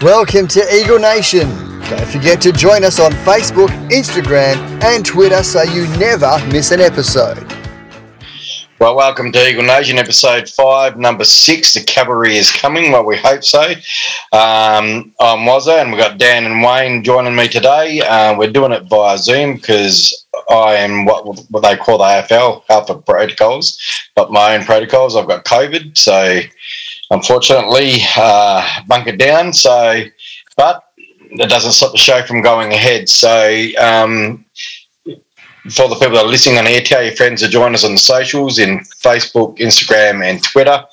Welcome to Eagle Nation. Don't forget to join us on Facebook, Instagram, and Twitter so you never miss an episode. Well, welcome to Eagle Nation, episode five, number six. The cavalry is coming. Well, we hope so. Um, I'm Wazza, and we've got Dan and Wayne joining me today. Uh, we're doing it via Zoom because I am what what they call the AFL Alpha Protocols, but my own protocols. I've got COVID, so unfortunately uh, bunkered down. So, but it doesn't stop the show from going ahead. So. Um, for the people that are listening on here, tell your friends to join us on the socials in Facebook, Instagram, and Twitter.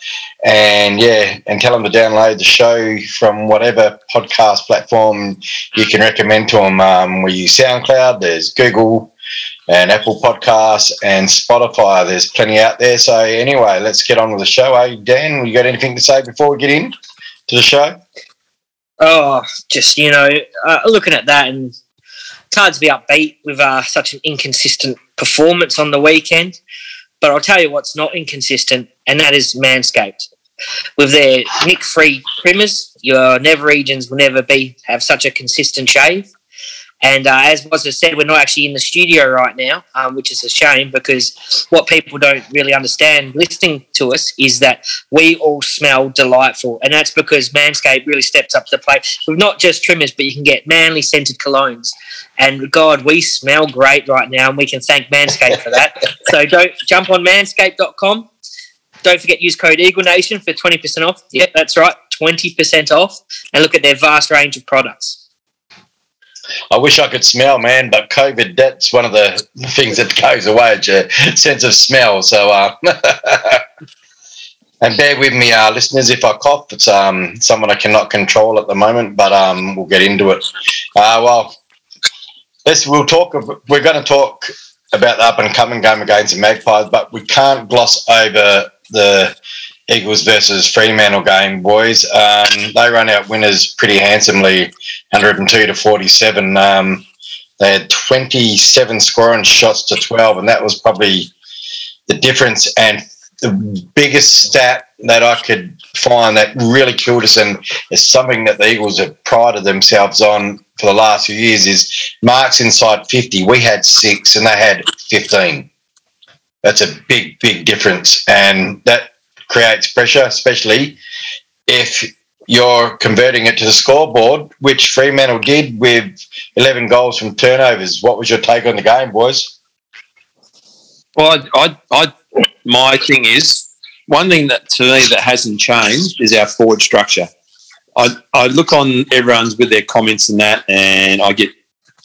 And yeah, and tell them to download the show from whatever podcast platform you can recommend to them. Um, we use SoundCloud, there's Google and Apple Podcasts and Spotify. There's plenty out there. So anyway, let's get on with the show. Hey, Dan, you got anything to say before we get in to the show? Oh, just you know, uh, looking at that and it's hard to be upbeat with uh, such an inconsistent performance on the weekend. But I'll tell you what's not inconsistent, and that is Manscaped. With their nick-free trimmers, your never regions will never be have such a consistent shave. And uh, as was just said, we're not actually in the studio right now, um, which is a shame because what people don't really understand listening to us is that we all smell delightful. And that's because Manscaped really steps up to the plate with not just trimmers, but you can get manly scented colognes. And God, we smell great right now, and we can thank Manscaped for that. so don't jump on manscaped.com. Don't forget, use code Eagle Nation for 20% off. Yep, that's right, 20% off. And look at their vast range of products. I wish I could smell, man, but COVID, that's one of the things that goes away, it's your sense of smell. So, uh, and bear with me, uh, listeners, if I cough, it's um, someone I cannot control at the moment, but um, we'll get into it. Uh, well, let's, we'll talk, we're going to talk about the up and coming game against the Magpies, but we can't gloss over the Eagles versus Fremantle game, boys. Um, they run out winners pretty handsomely, 102 to 47. Um, they had 27 scoring shots to 12, and that was probably the difference. And the biggest stat that I could find that really killed us, and it's something that the Eagles have prided themselves on for the last few years, is marks inside 50. We had six, and they had 15. That's a big, big difference, and that creates pressure, especially if you're converting it to the scoreboard, which Fremantle did with 11 goals from turnovers. What was your take on the game, boys? Well, I, I, I, my thing is one thing that to me that hasn't changed is our forward structure. I, I look on everyone's with their comments and that, and I get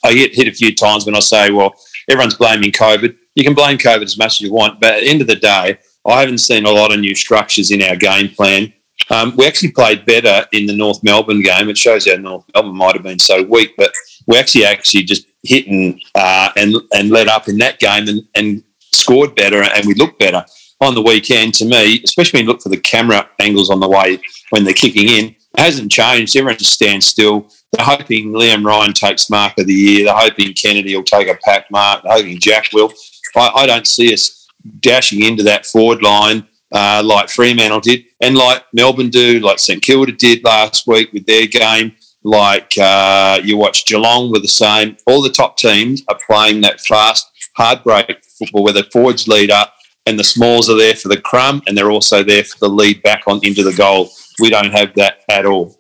I get hit a few times when I say, well, everyone's blaming COVID. You can blame COVID as much as you want, but at the end of the day, I haven't seen a lot of new structures in our game plan. Um, we actually played better in the North Melbourne game. It shows how North Melbourne might have been so weak, but we actually actually just hit and uh, and and let up in that game and, and scored better and we looked better on the weekend. To me, especially when you look for the camera angles on the way when they're kicking in, it hasn't changed. Everyone just stands still. They're hoping Liam Ryan takes mark of the year. They're hoping Kennedy will take a pack mark. They're hoping Jack will. I, I don't see us dashing into that forward line uh, like Fremantle did, and like Melbourne do, like St Kilda did last week with their game. Like uh, you watch Geelong with the same. All the top teams are playing that fast, hard break football where the forwards lead up and the smalls are there for the crumb, and they're also there for the lead back on into the goal. We don't have that at all.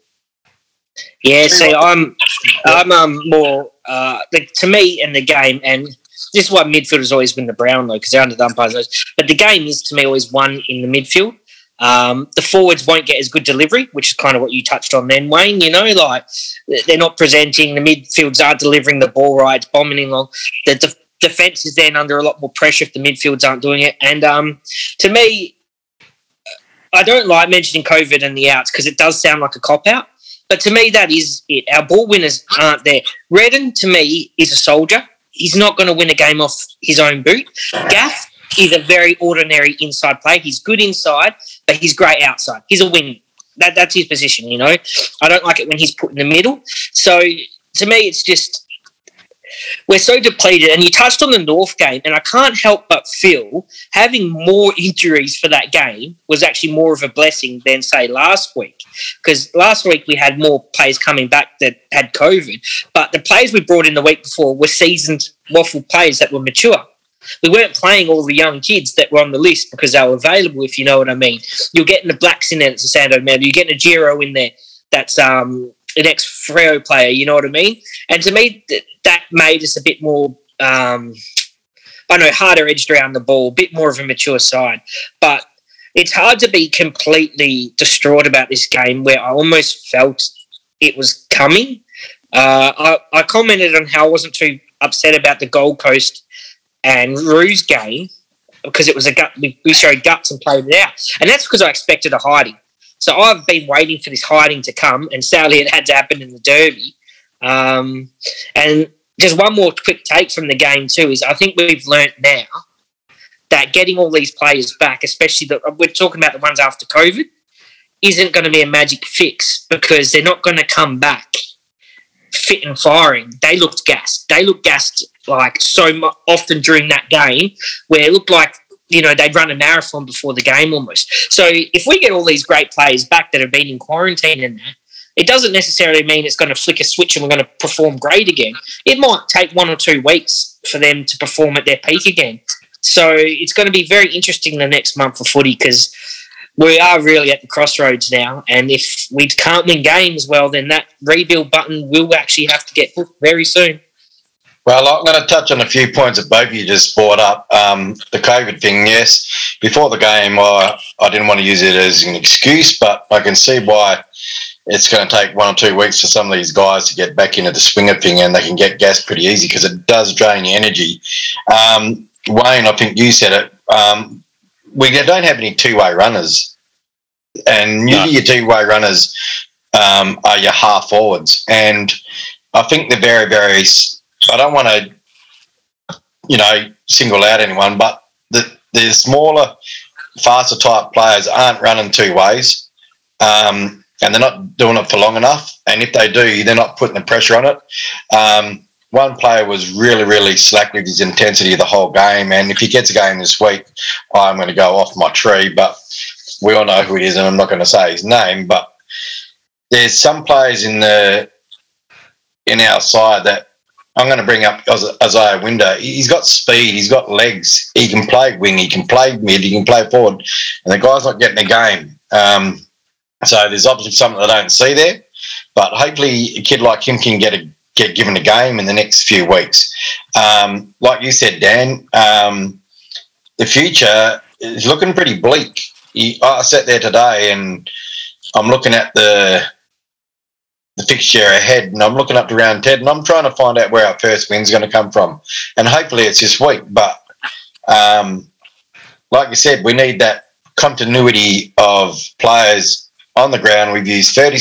Yeah, see, I'm I'm um, more uh, the, to me in the game, and this is why midfield has always been the brown though, because they're under the umpires. But the game is to me always won in the midfield. Um, the forwards won't get as good delivery, which is kind of what you touched on then, Wayne. You know, like they're not presenting, the midfields aren't delivering the ball right, bombing along. The def- defense is then under a lot more pressure if the midfields aren't doing it. And um, to me, I don't like mentioning COVID and the outs because it does sound like a cop out. But to me, that is it. Our ball winners aren't there. Redden, to me, is a soldier he's not going to win a game off his own boot. Gaff is a very ordinary inside player. He's good inside, but he's great outside. He's a wing. That, that's his position, you know. I don't like it when he's put in the middle. So to me, it's just we're so depleted. And you touched on the North game, and I can't help but feel having more injuries for that game was actually more of a blessing than, say, last week. Because last week we had more players coming back that had COVID, but the players we brought in the week before were seasoned WAFL players that were mature. We weren't playing all the young kids that were on the list because they were available, if you know what I mean. You're getting the Blacks in there that's a Sando man. You're getting a Giro in there that's um, an ex Freo player, you know what I mean? And to me, th- that made us a bit more, um, I know, harder edged around the ball, a bit more of a mature side. But it's hard to be completely distraught about this game where I almost felt it was coming. Uh, I, I commented on how I wasn't too upset about the Gold Coast and Ruse game because it was a gut. We, we showed guts and played it out, and that's because I expected a hiding. So I've been waiting for this hiding to come, and sadly, it had to happen in the Derby. Um, and just one more quick take from the game too is I think we've learnt now that getting all these players back, especially the we're talking about the ones after COVID, isn't going to be a magic fix because they're not going to come back fit and firing. They looked gassed. They looked gassed like so often during that game where it looked like you know they'd run a marathon before the game almost. So if we get all these great players back that have been in quarantine and that, it doesn't necessarily mean it's going to flick a switch and we're going to perform great again. It might take one or two weeks for them to perform at their peak again. So it's going to be very interesting the next month for footy because we are really at the crossroads now. And if we can't win games, well, then that rebuild button will actually have to get pushed very soon. Well, I'm going to touch on a few points that both of you just brought up. Um, the COVID thing, yes. Before the game, I, I didn't want to use it as an excuse, but I can see why it's going to take one or two weeks for some of these guys to get back into the swing of thing and they can get gas pretty easy because it does drain your energy. Um, Wayne, I think you said it. Um, we don't have any two-way runners, and usually your two-way runners um, are your half forwards, and I think they're very, very. I don't want to, you know, single out anyone, but the the smaller, faster type players aren't running two ways, um, and they're not doing it for long enough. And if they do, they're not putting the pressure on it. Um, one player was really, really slack with his intensity the whole game. And if he gets a game this week, I'm going to go off my tree. But we all know who it is, and I'm not going to say his name. But there's some players in the in our side that I'm going to bring up Is- Isaiah Winder. He's got speed. He's got legs. He can play wing. He can play mid. He can play forward. And the guy's not getting a game. Um, so there's obviously something I don't see there. But hopefully, a kid like him can get a get given a game in the next few weeks. Um, like you said, Dan, um, the future is looking pretty bleak. I sat there today and I'm looking at the the fixture ahead, and I'm looking up to round ten, and I'm trying to find out where our first win's going to come from, and hopefully it's this week. But um, like you said, we need that continuity of players on the ground. We've used 30,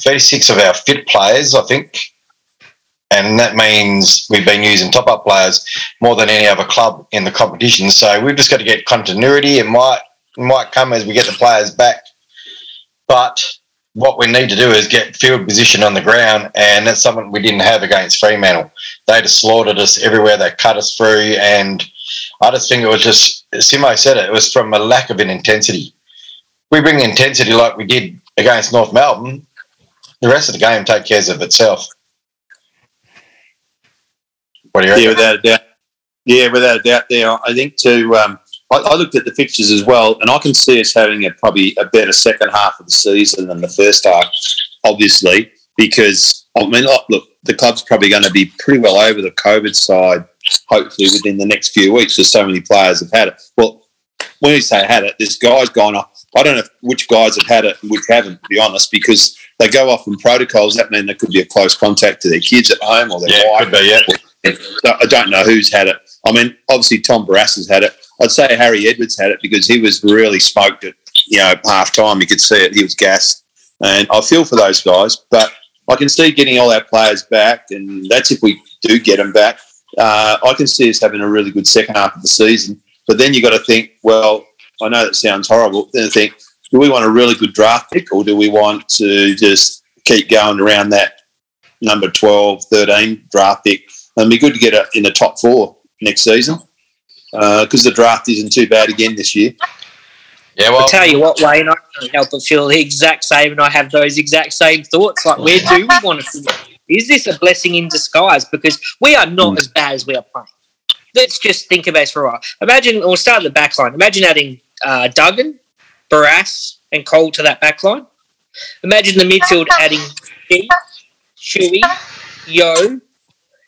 36 of our fit players, I think, and that means we've been using top up players more than any other club in the competition. So we've just got to get continuity. It might it might come as we get the players back, but what we need to do is get field position on the ground, and that's something we didn't have against Fremantle. They just slaughtered us everywhere. They cut us through, and I just think it was just Simo said it. It was from a lack of an intensity. We bring intensity like we did against North Melbourne. The rest of the game take care of itself. What do you reckon? Yeah, without a doubt. Yeah, without a doubt. There, I think to Um, I, I looked at the fixtures as well, and I can see us having a probably a better second half of the season than the first half. Obviously, because I mean, look, the club's probably going to be pretty well over the COVID side. Hopefully, within the next few weeks, because so many players have had it. Well, when you say had it, this guy's gone off. I don't know which guys have had it and which haven't, to be honest, because they go off in protocols. That mean there could be a close contact to their kids at home or their Yeah, wife could be, yeah. so I don't know who's had it. I mean, obviously Tom Barrass has had it. I'd say Harry Edwards had it because he was really smoked at you know half time. You could see it. He was gassed, and I feel for those guys. But I can see getting all our players back, and that's if we do get them back. Uh, I can see us having a really good second half of the season. But then you've got to think, well, I know that sounds horrible. Then think, do we want a really good draft pick, or do we want to just keep going around that number 12, 13 draft pick. And be good to get it in the top four next season because the draft isn't too bad again this year. Yeah, well, I'll tell you what, Wayne, I can't help but feel the exact same, and I have those exact same thoughts. Like, where do we want to finish? Is this a blessing in disguise? Because we are not as bad as we are playing. Let's just think about it for a while. Imagine, we'll start at the back line. Imagine adding uh, Duggan, Barrass, and Cole to that back line. Imagine the midfield adding G, Shuey, Yeo,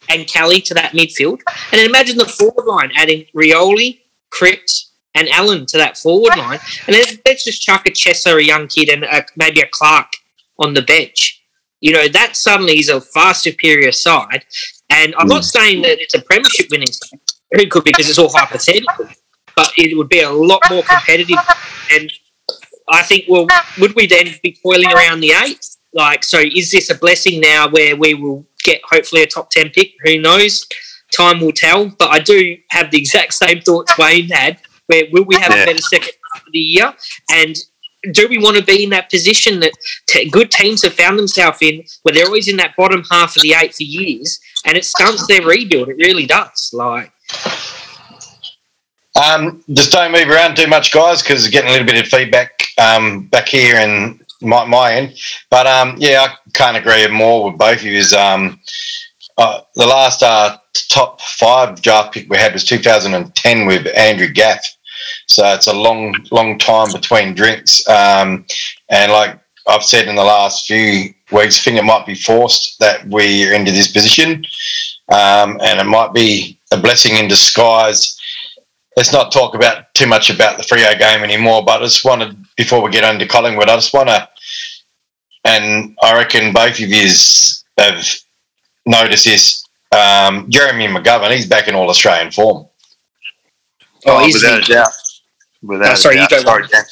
and Kelly to that midfield. And then imagine the forward line adding Rioli, Cripps, and Allen to that forward line. And then let's just chuck a Chesser, a young kid, and a, maybe a Clark on the bench. You know, that suddenly is a far superior side. And I'm not hmm. saying that it's a premiership winning side. It could be because it's all hypothetical. But it would be a lot more competitive. And I think, well, would we then be toiling around the eight? Like, so is this a blessing now where we will get hopefully a top 10 pick? Who knows? Time will tell. But I do have the exact same thoughts Wayne had. Where will we have Yeah. a better second half of the year? And do we want to be in that position that t- good teams have found themselves in, where they're always in that bottom half of the eight for years, and it stunts their rebuild? It really does. Like, Um, just don't move around too much, guys, because getting a little bit of feedback um, back here and my, my end. But um, yeah, I can't agree more with both of you. Is um, uh, the last uh, top five draft pick we had was 2010 with Andrew Gaff. So it's a long, long time between drinks. Um, and like I've said in the last few weeks, I think it might be forced that we're into this position. Um, and it might be a blessing in disguise let's not talk about too much about the Freo game anymore. But I just wanted, before we get on to Collingwood, I just want to, and I reckon both of you have noticed this. Um, Jeremy McGovern, he's back in all Australian form. oh, he's without a doubt. Without Oh, a sorry, you doubt. go, Sorry, Dan.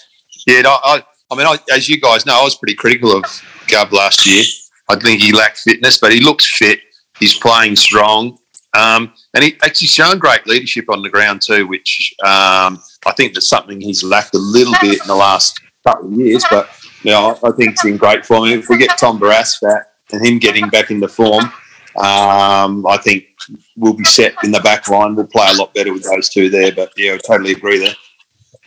Yeah, no, I, I mean, I, as you guys know, I was pretty critical of Gov last year. I think he lacked fitness, but he looks fit. He's playing strong. Um, and he actually shown great leadership on the ground too, which um, I think that's something he's lacked a little bit in the last couple of years. But you know, I, I think it's in great form. If we get Tom Barrass back and him getting back into form, um, I think we'll be set in the back line. We'll play a lot better with those two there. But yeah, I totally agree there.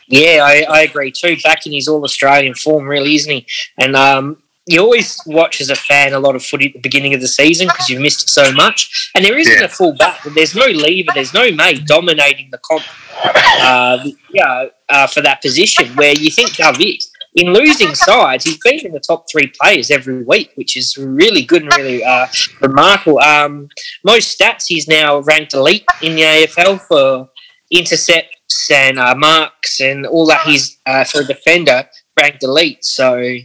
Yeah, I, I agree too. Back in his All Australian form, really, isn't he? And um, you always watch as a fan a lot of footy at the beginning of the season because you've missed so much. And there isn't Yeah. a full back. There's no lever. There's no mate dominating the comp. Uh, yeah, uh, for that position where you think Dove is. In losing sides, he's been in the top three players every week, which is really good and really uh, remarkable. Um, most stats, he's now ranked elite in the AFL for intercepts and uh, marks and all that. He's uh, for a defender ranked elite. So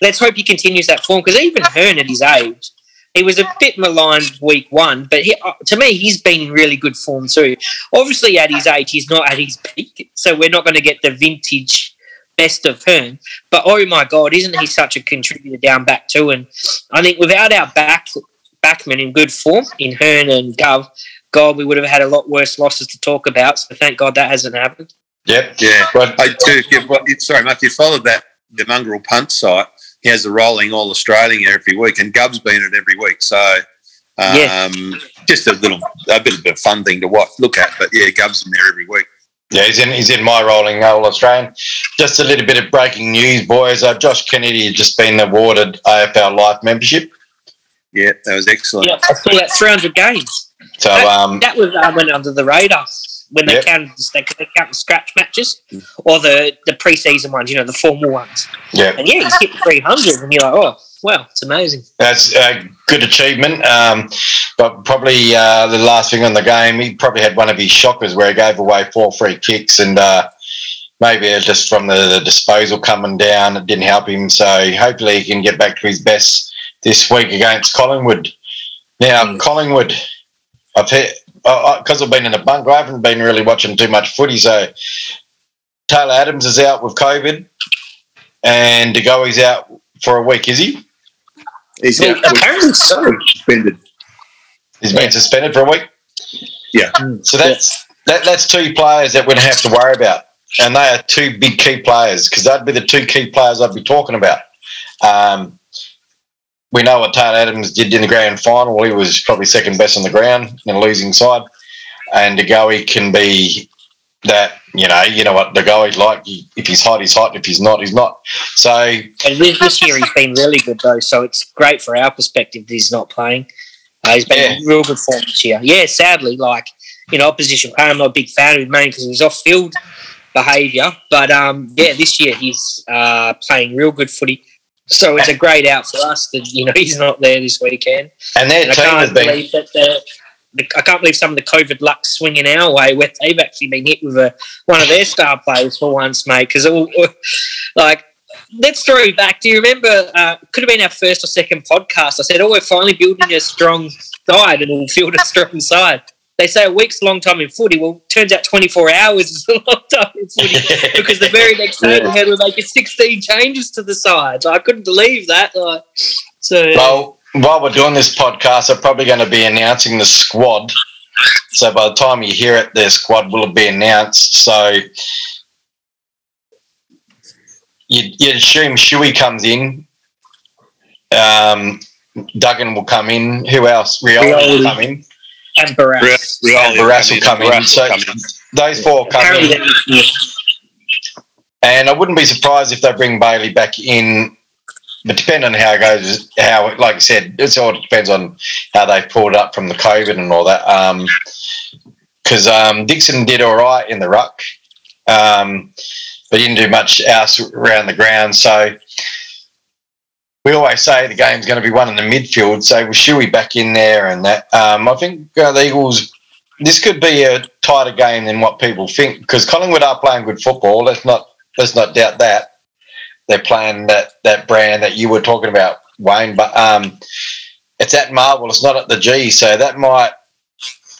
let's hope he continues that form because even Hurn at his age, he was a bit maligned week one, but he, uh, to me, he's been in really good form too. Obviously, at his age, he's not at his peak, so we're not going to get the vintage best of Hurn. But oh my God, isn't he such a contributor down back too? And I think without our back backman in good form in Hurn and Gov, God, we would have had a lot worse losses to talk about. So thank God that hasn't happened. Yep. Yeah. But I too. If you, well, sorry, Mark. You followed that the mongrel punt site, he has a rolling all Australian every week, and Gub's been it every week. So, um, Yeah. just a little, a bit of a fun thing to watch, look at. But yeah, Gub's in there every week. yeah, he's in he's in my rolling All Australian. Just a little bit of breaking news, boys. Uh, Josh Kennedy has just been awarded AFL Life membership. Yeah, that was excellent. Yeah, I saw that 300 games. So um, That was uh, went under the radar when they Yep. counted they, they count the scratch matches or the the preseason ones, you know, the formal ones. yeah, And yeah, he's hit 300, and you're like, oh, wow, it's amazing. That's a good achievement. Um, but probably uh, the last thing on the game, he probably had one of his shockers where he gave away four free kicks, and uh, maybe it's just from the, the disposal coming down, it didn't help him. So hopefully he can get back to his best this week against Collingwood. Now, Mm. Collingwood, I've hit because I've been in a bunker. I haven't been really watching too much footy. So Taylor Adams is out with COVID, and De Goey's out for a week. Is he? He's Well, out apparently so. suspended. He's been suspended for a week. Yeah. So that's that, that's two players that we don't have to worry about, and they are two big key players because they'd be the two key players I'd be talking about. Um, we know what Taylor Adams did in the grand final. He was probably second best on the ground in a losing side. And De Goey can be that, you know, you know what De Goey's like. He, if he's hot, he's hot. If he's not, he's not. So And this, this year he's been really good though, so it's great for our perspective that he's not playing. Uh, he's been Yeah. in real good form this year. Yeah, sadly, like you know, opposition play, I'm not a big fan of him, mainly because of his off-field behaviour. But um, yeah, this year he's uh, playing real good footy. So it's a great out for us that you know he's not there this weekend. and their And I team has can't been believe that the, the I can't believe some of the COVID luck swinging our way where they've actually been hit with a, one of their star players for once, mate. Because like let's throw it back. Do you remember? Uh, could have been our first or second podcast. I said, "Oh, we're finally building a strong side, and we'll field a strong side." They say a week's a long time in footy. Well, turns out 24 hours is a long time in footy because the very next day we had to make 16 changes to the side. I couldn't believe that. Like, so Well, while we're doing this podcast, I'm probably going to be announcing the squad. So by the time you hear it, the squad will be announced. So you'd, you'd assume Shuey comes in. Um, Duggan will come in. Who else? Rioli will Rioli. come in. And Barrass. And Barrass will come in. So those four come Apparently, in. that- And I wouldn't be surprised if they bring Bailey back in. But depending on how it goes, how like I said, it's all depends on how they've pulled up from the COVID and all that. Because um, Dixon did all right in the ruck, um, but he didn't do much else around the ground. So we always say the game's going to be won in the midfield. So with Shuey back in there and that, um, I think uh, the Eagles. This could be a tighter game than what people think because Collingwood are playing good football. Let's not let's not doubt that they're playing that that brand that you were talking about, Wayne. But um, it's at Marvel. It's not at the G, so that might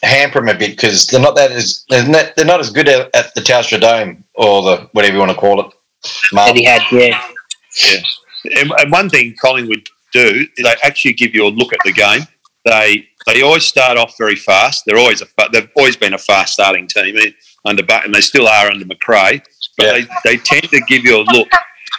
hamper them a bit because they're not that as they're not, they're not as good at, at the Telstra Dome or the whatever you want to call it. that Marvel. he had, yeah. And, and one thing Collingwood do is they actually give you a look at the game. They they always start off very fast. They're always a they've always been a fast starting team eh, under Butt, and they still are under McRae. But Yeah. they, they tend to give you a look.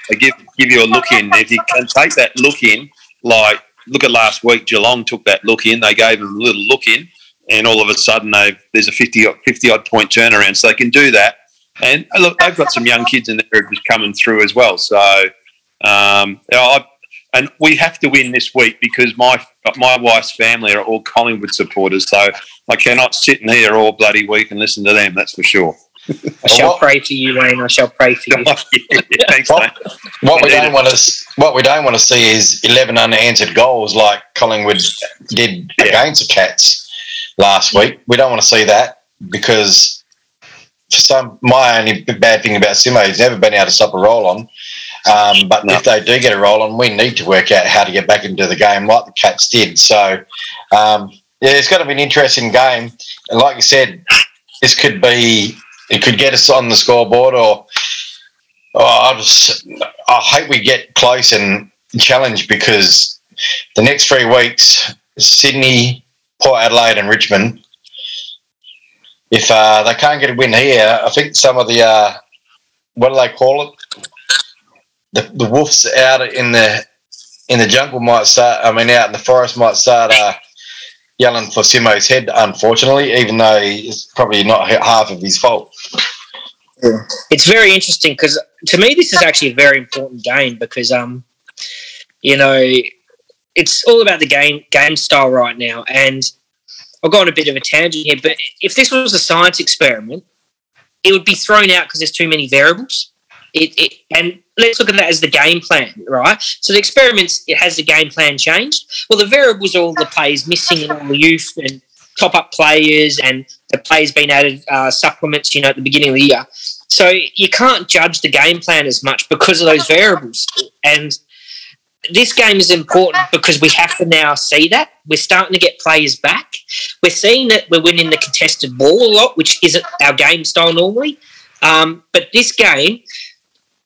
They give give you a look in. If you can take that look in, like look at last week, Geelong took that look in. They gave them a little look in, and all of a sudden they there's a 50, odd- 50 odd point turnaround. So they can do that. And look, they've got some young kids in there just coming through as well. So um, I, and we have to win this week because my my wife's family are all Collingwood supporters. So I cannot sit in here all bloody week and listen to them. That's for sure. I shall what- pray for you, Wayne. I shall pray for you. Thanks, Well, mate. What we don't want to what we don't want to see is eleven unanswered goals like Collingwood did Yeah. against the Cats last week. We don't want to see that because for some my only bad thing about Simo he's never been able to stop a roll on. Um, but No. if they do get a roll on, we need to work out how to get back into the game like the Cats did. So um, yeah, it's going to be an interesting game. And like you said, this could be it could get us on the scoreboard or Oh, I just I hope we get close and challenge because the next three weeks, Sydney, Port Adelaide, and Richmond. If uh, they can't get a win here, I think some of the uh, what do they call it? The the wolves out in the in the jungle might start. I mean, out in the forest might start uh, yelling for Simo's head. Unfortunately, even though it's probably not half of his fault. Yeah. it's very interesting because to me this is actually a very important game because um you know it's all about the game game style right now and i'll go on a bit of a tangent here but if this was a science experiment it would be thrown out because there's too many variables it, it and let's look at that as the game plan right so the experiments it has the game plan changed well the variables are all the players missing and all the youth and top up players and the players being added uh, supplements you know at the beginning of the year so you can't judge the game plan as much because of those variables. And this game is important because we have to now see that. We're starting to get players back. We're seeing that we're winning the contested ball a lot, which isn't our game style normally. Um, but this game,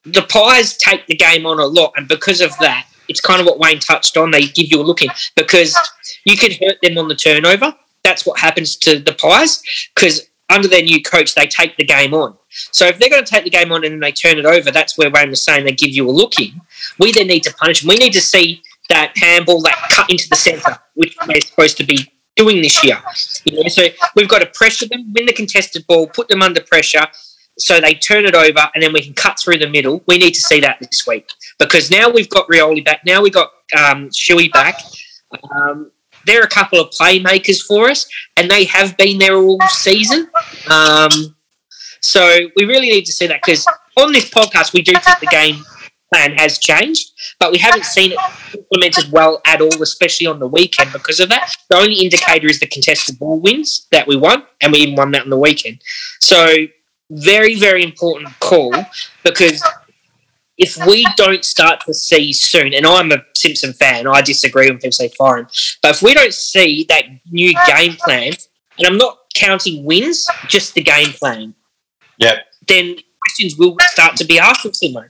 the Pies take the game on a lot. And because of that, it's kind of what Wayne touched on. They give you a look in because you could hurt them on the turnover. That's what happens to the Pies because under their new coach, they take the game on. So if they're going to take the game on and they turn it over, that's where Wayne was saying they give you a look in. We then need to punish them. We need to see that handball that cut into the centre, which we're supposed to be doing this year. You know, so we've got to pressure them, win the contested ball, put them under pressure, so they turn it over, and then we can cut through the middle. We need to see that this week because now we've got Rioli back. Now we've got um, Shuey back. Um, they're a couple of playmakers for us, and they have been there all season. Um, so we really need to see that because on this podcast, we do think the game plan has changed, but we haven't seen it implemented well at all, especially on the weekend because of that. The only indicator is the contested ball wins that we won, and we even won that on the weekend. So very, very important call because if we don't start to see soon, and I'm a Simpson fan, I disagree when people say foreign, but if we don't see that new game plan, and I'm not counting wins, just the game plan, Yeah. then questions will start to be asked of Simo.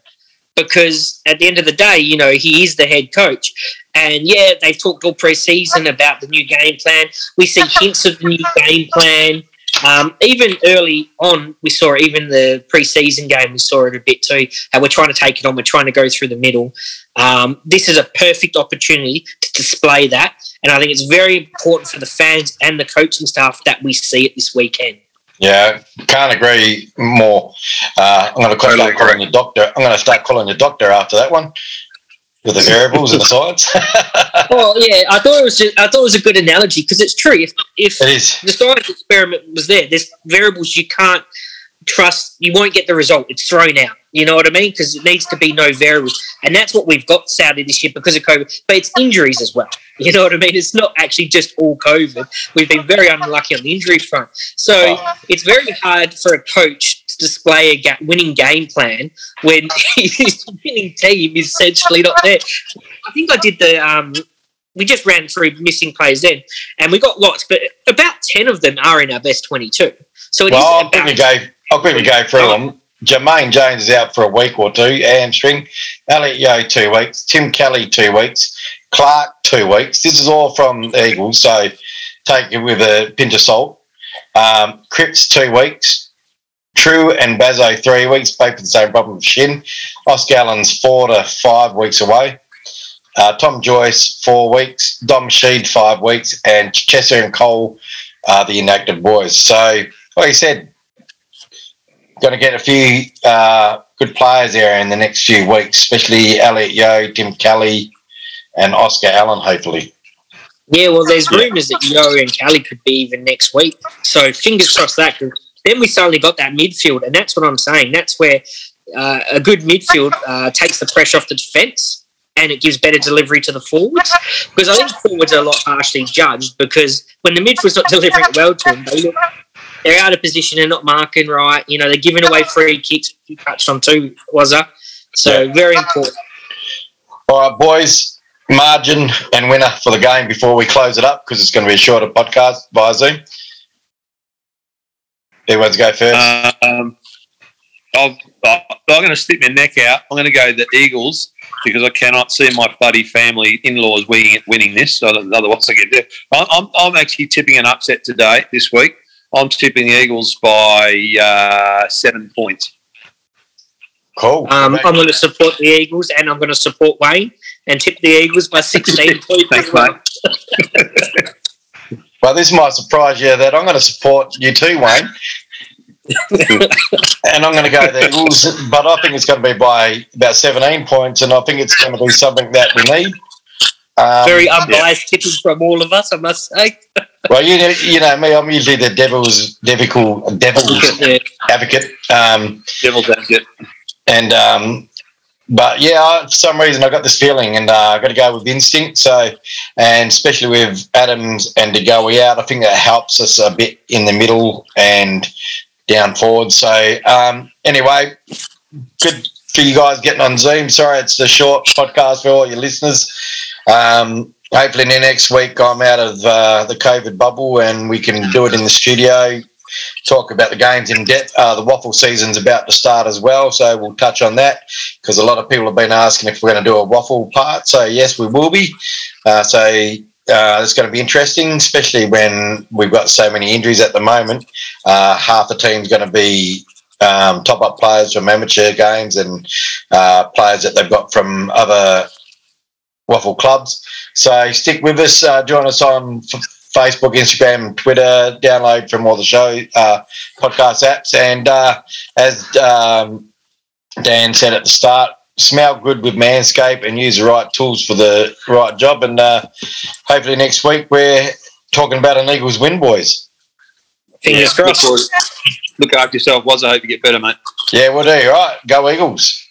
Because at the end of the day, you know, he is the head coach. And yeah, they've talked all pre-season about the new game plan. We see hints of the new game plan. Um, even early on, we saw it, even the preseason game, we saw it a bit too. And we're trying to take it on. We're trying to go through the middle. Um, this is a perfect opportunity to display that, and I think it's very important for the fans and the coaching staff that we see it this weekend. Yeah, can't agree more. Uh, I'm going to Totally start calling you doctor. I'm going to start calling you doctor after that one with the variables and the science. Well, yeah, I thought it was. Just, I thought it was a good analogy because it's true. If if it is. the science experiment was there, there's variables you can't trust. You won't get the result. It's thrown out. You know what I mean? Because it needs to be no variables, and that's what we've got Saudi this year because of COVID. But it's injuries as well. You know what I mean? It's not actually just all COVID. We've been very unlucky on the injury front. So it's very hard for a coach to display a ga- winning game plan when his winning team is essentially not there. I think I did the. Um, we just ran through missing players then, and we got lots, but about ten of them are in our best twenty-two. So it is Well, I'll about. I'll quickly go through them. Jamaine Jones is out for a week or two, hamstring. Elliot Yeo two weeks. Tim Kelly two weeks. Clark two weeks. This is all from Eagles, so take it with a pinch of salt. Um, Cripps two weeks. True and Bazzo three weeks, both with the same problem with shin. Oscar Allen's four to five weeks away. Uh, Tom Joyce four weeks. Dom Sheed five weeks, and Chesser and Cole are the inactive boys. So, like I said, going to get a few uh, good players there in the next few weeks, especially Elliot Yeo, Tim Kelly, and Oscar Allen, hopefully. Yeah, well, there's rumours that Yeo and Kelly could be even next week. So fingers crossed that. 'cause then we suddenly got that midfield, and that's what I'm saying. That's where uh, a good midfield uh, takes the pressure off the defence, and it gives better delivery to the forwards. Because I think forwards are a lot harshly judged because when the midfield's not delivering well to them, they look, they're out of position. They're not marking right. You know, they're giving away free kicks. You touched on too, was that? So very important. All right, boys, margin and winner for the game before we close it up because it's going to be a shorter podcast via Zoom. Everyone's go first. Um, I've, I'm going to stick my neck out. I'm going to go the Eagles because I cannot see my bloody family in-laws winning, winning this. So otherwise, I get there. I'm, I'm, I'm actually tipping an upset today this week. I'm tipping the Eagles by uh, seven points. cool. Um, I'm going to support the Eagles and I'm going to support Wayne and tip the Eagles by 16 points. Thanks, well. mate. well, this might surprise you that I'm going to support you too, Wayne. and I'm going to go the Eagles, but I think it's going to be by about 17 points, and I think it's going to be something that we need. Um, Very unbiased tipping from all of us, I must say. well, you know, you know me. I'm usually the devil's devical devil's Yeah. advocate. Um, Devil's advocate. and um, but yeah, I, for some reason I got this feeling, and uh, I got to go with instinct. So, and especially with Adams and De Goey out, I think that helps us a bit in the middle and down forward. So, um, anyway, good for you guys getting on Zoom. Sorry, it's a short podcast for all your listeners. Um, hopefully, next week I'm out of uh, the COVID bubble and we can do it in the studio talk about the games in depth. Uh, the WAFL season's about to start as well, so we'll touch on that because a lot of people have been asking if we're going to do a WAFL part. So yes, we will be. Uh, so uh, it's going to be interesting, especially when we've got so many injuries at the moment. Uh, half the team's going to be um, top-up players from amateur games and uh, players that they've got from other WAFL Clubs. So stick with us. Uh, join us on f- Facebook, Instagram, Twitter. Download from all the show uh, podcast apps. And uh, as um, Dan said at the start, smell good with Manscaped and use the right tools for the right job. And uh, hopefully next week we're talking about an Eagles win, boys. Fingers Yeah, look crossed. forward- Look after yourself, was I hope you get better, mate. Yeah, we'll do. All right, go Eagles.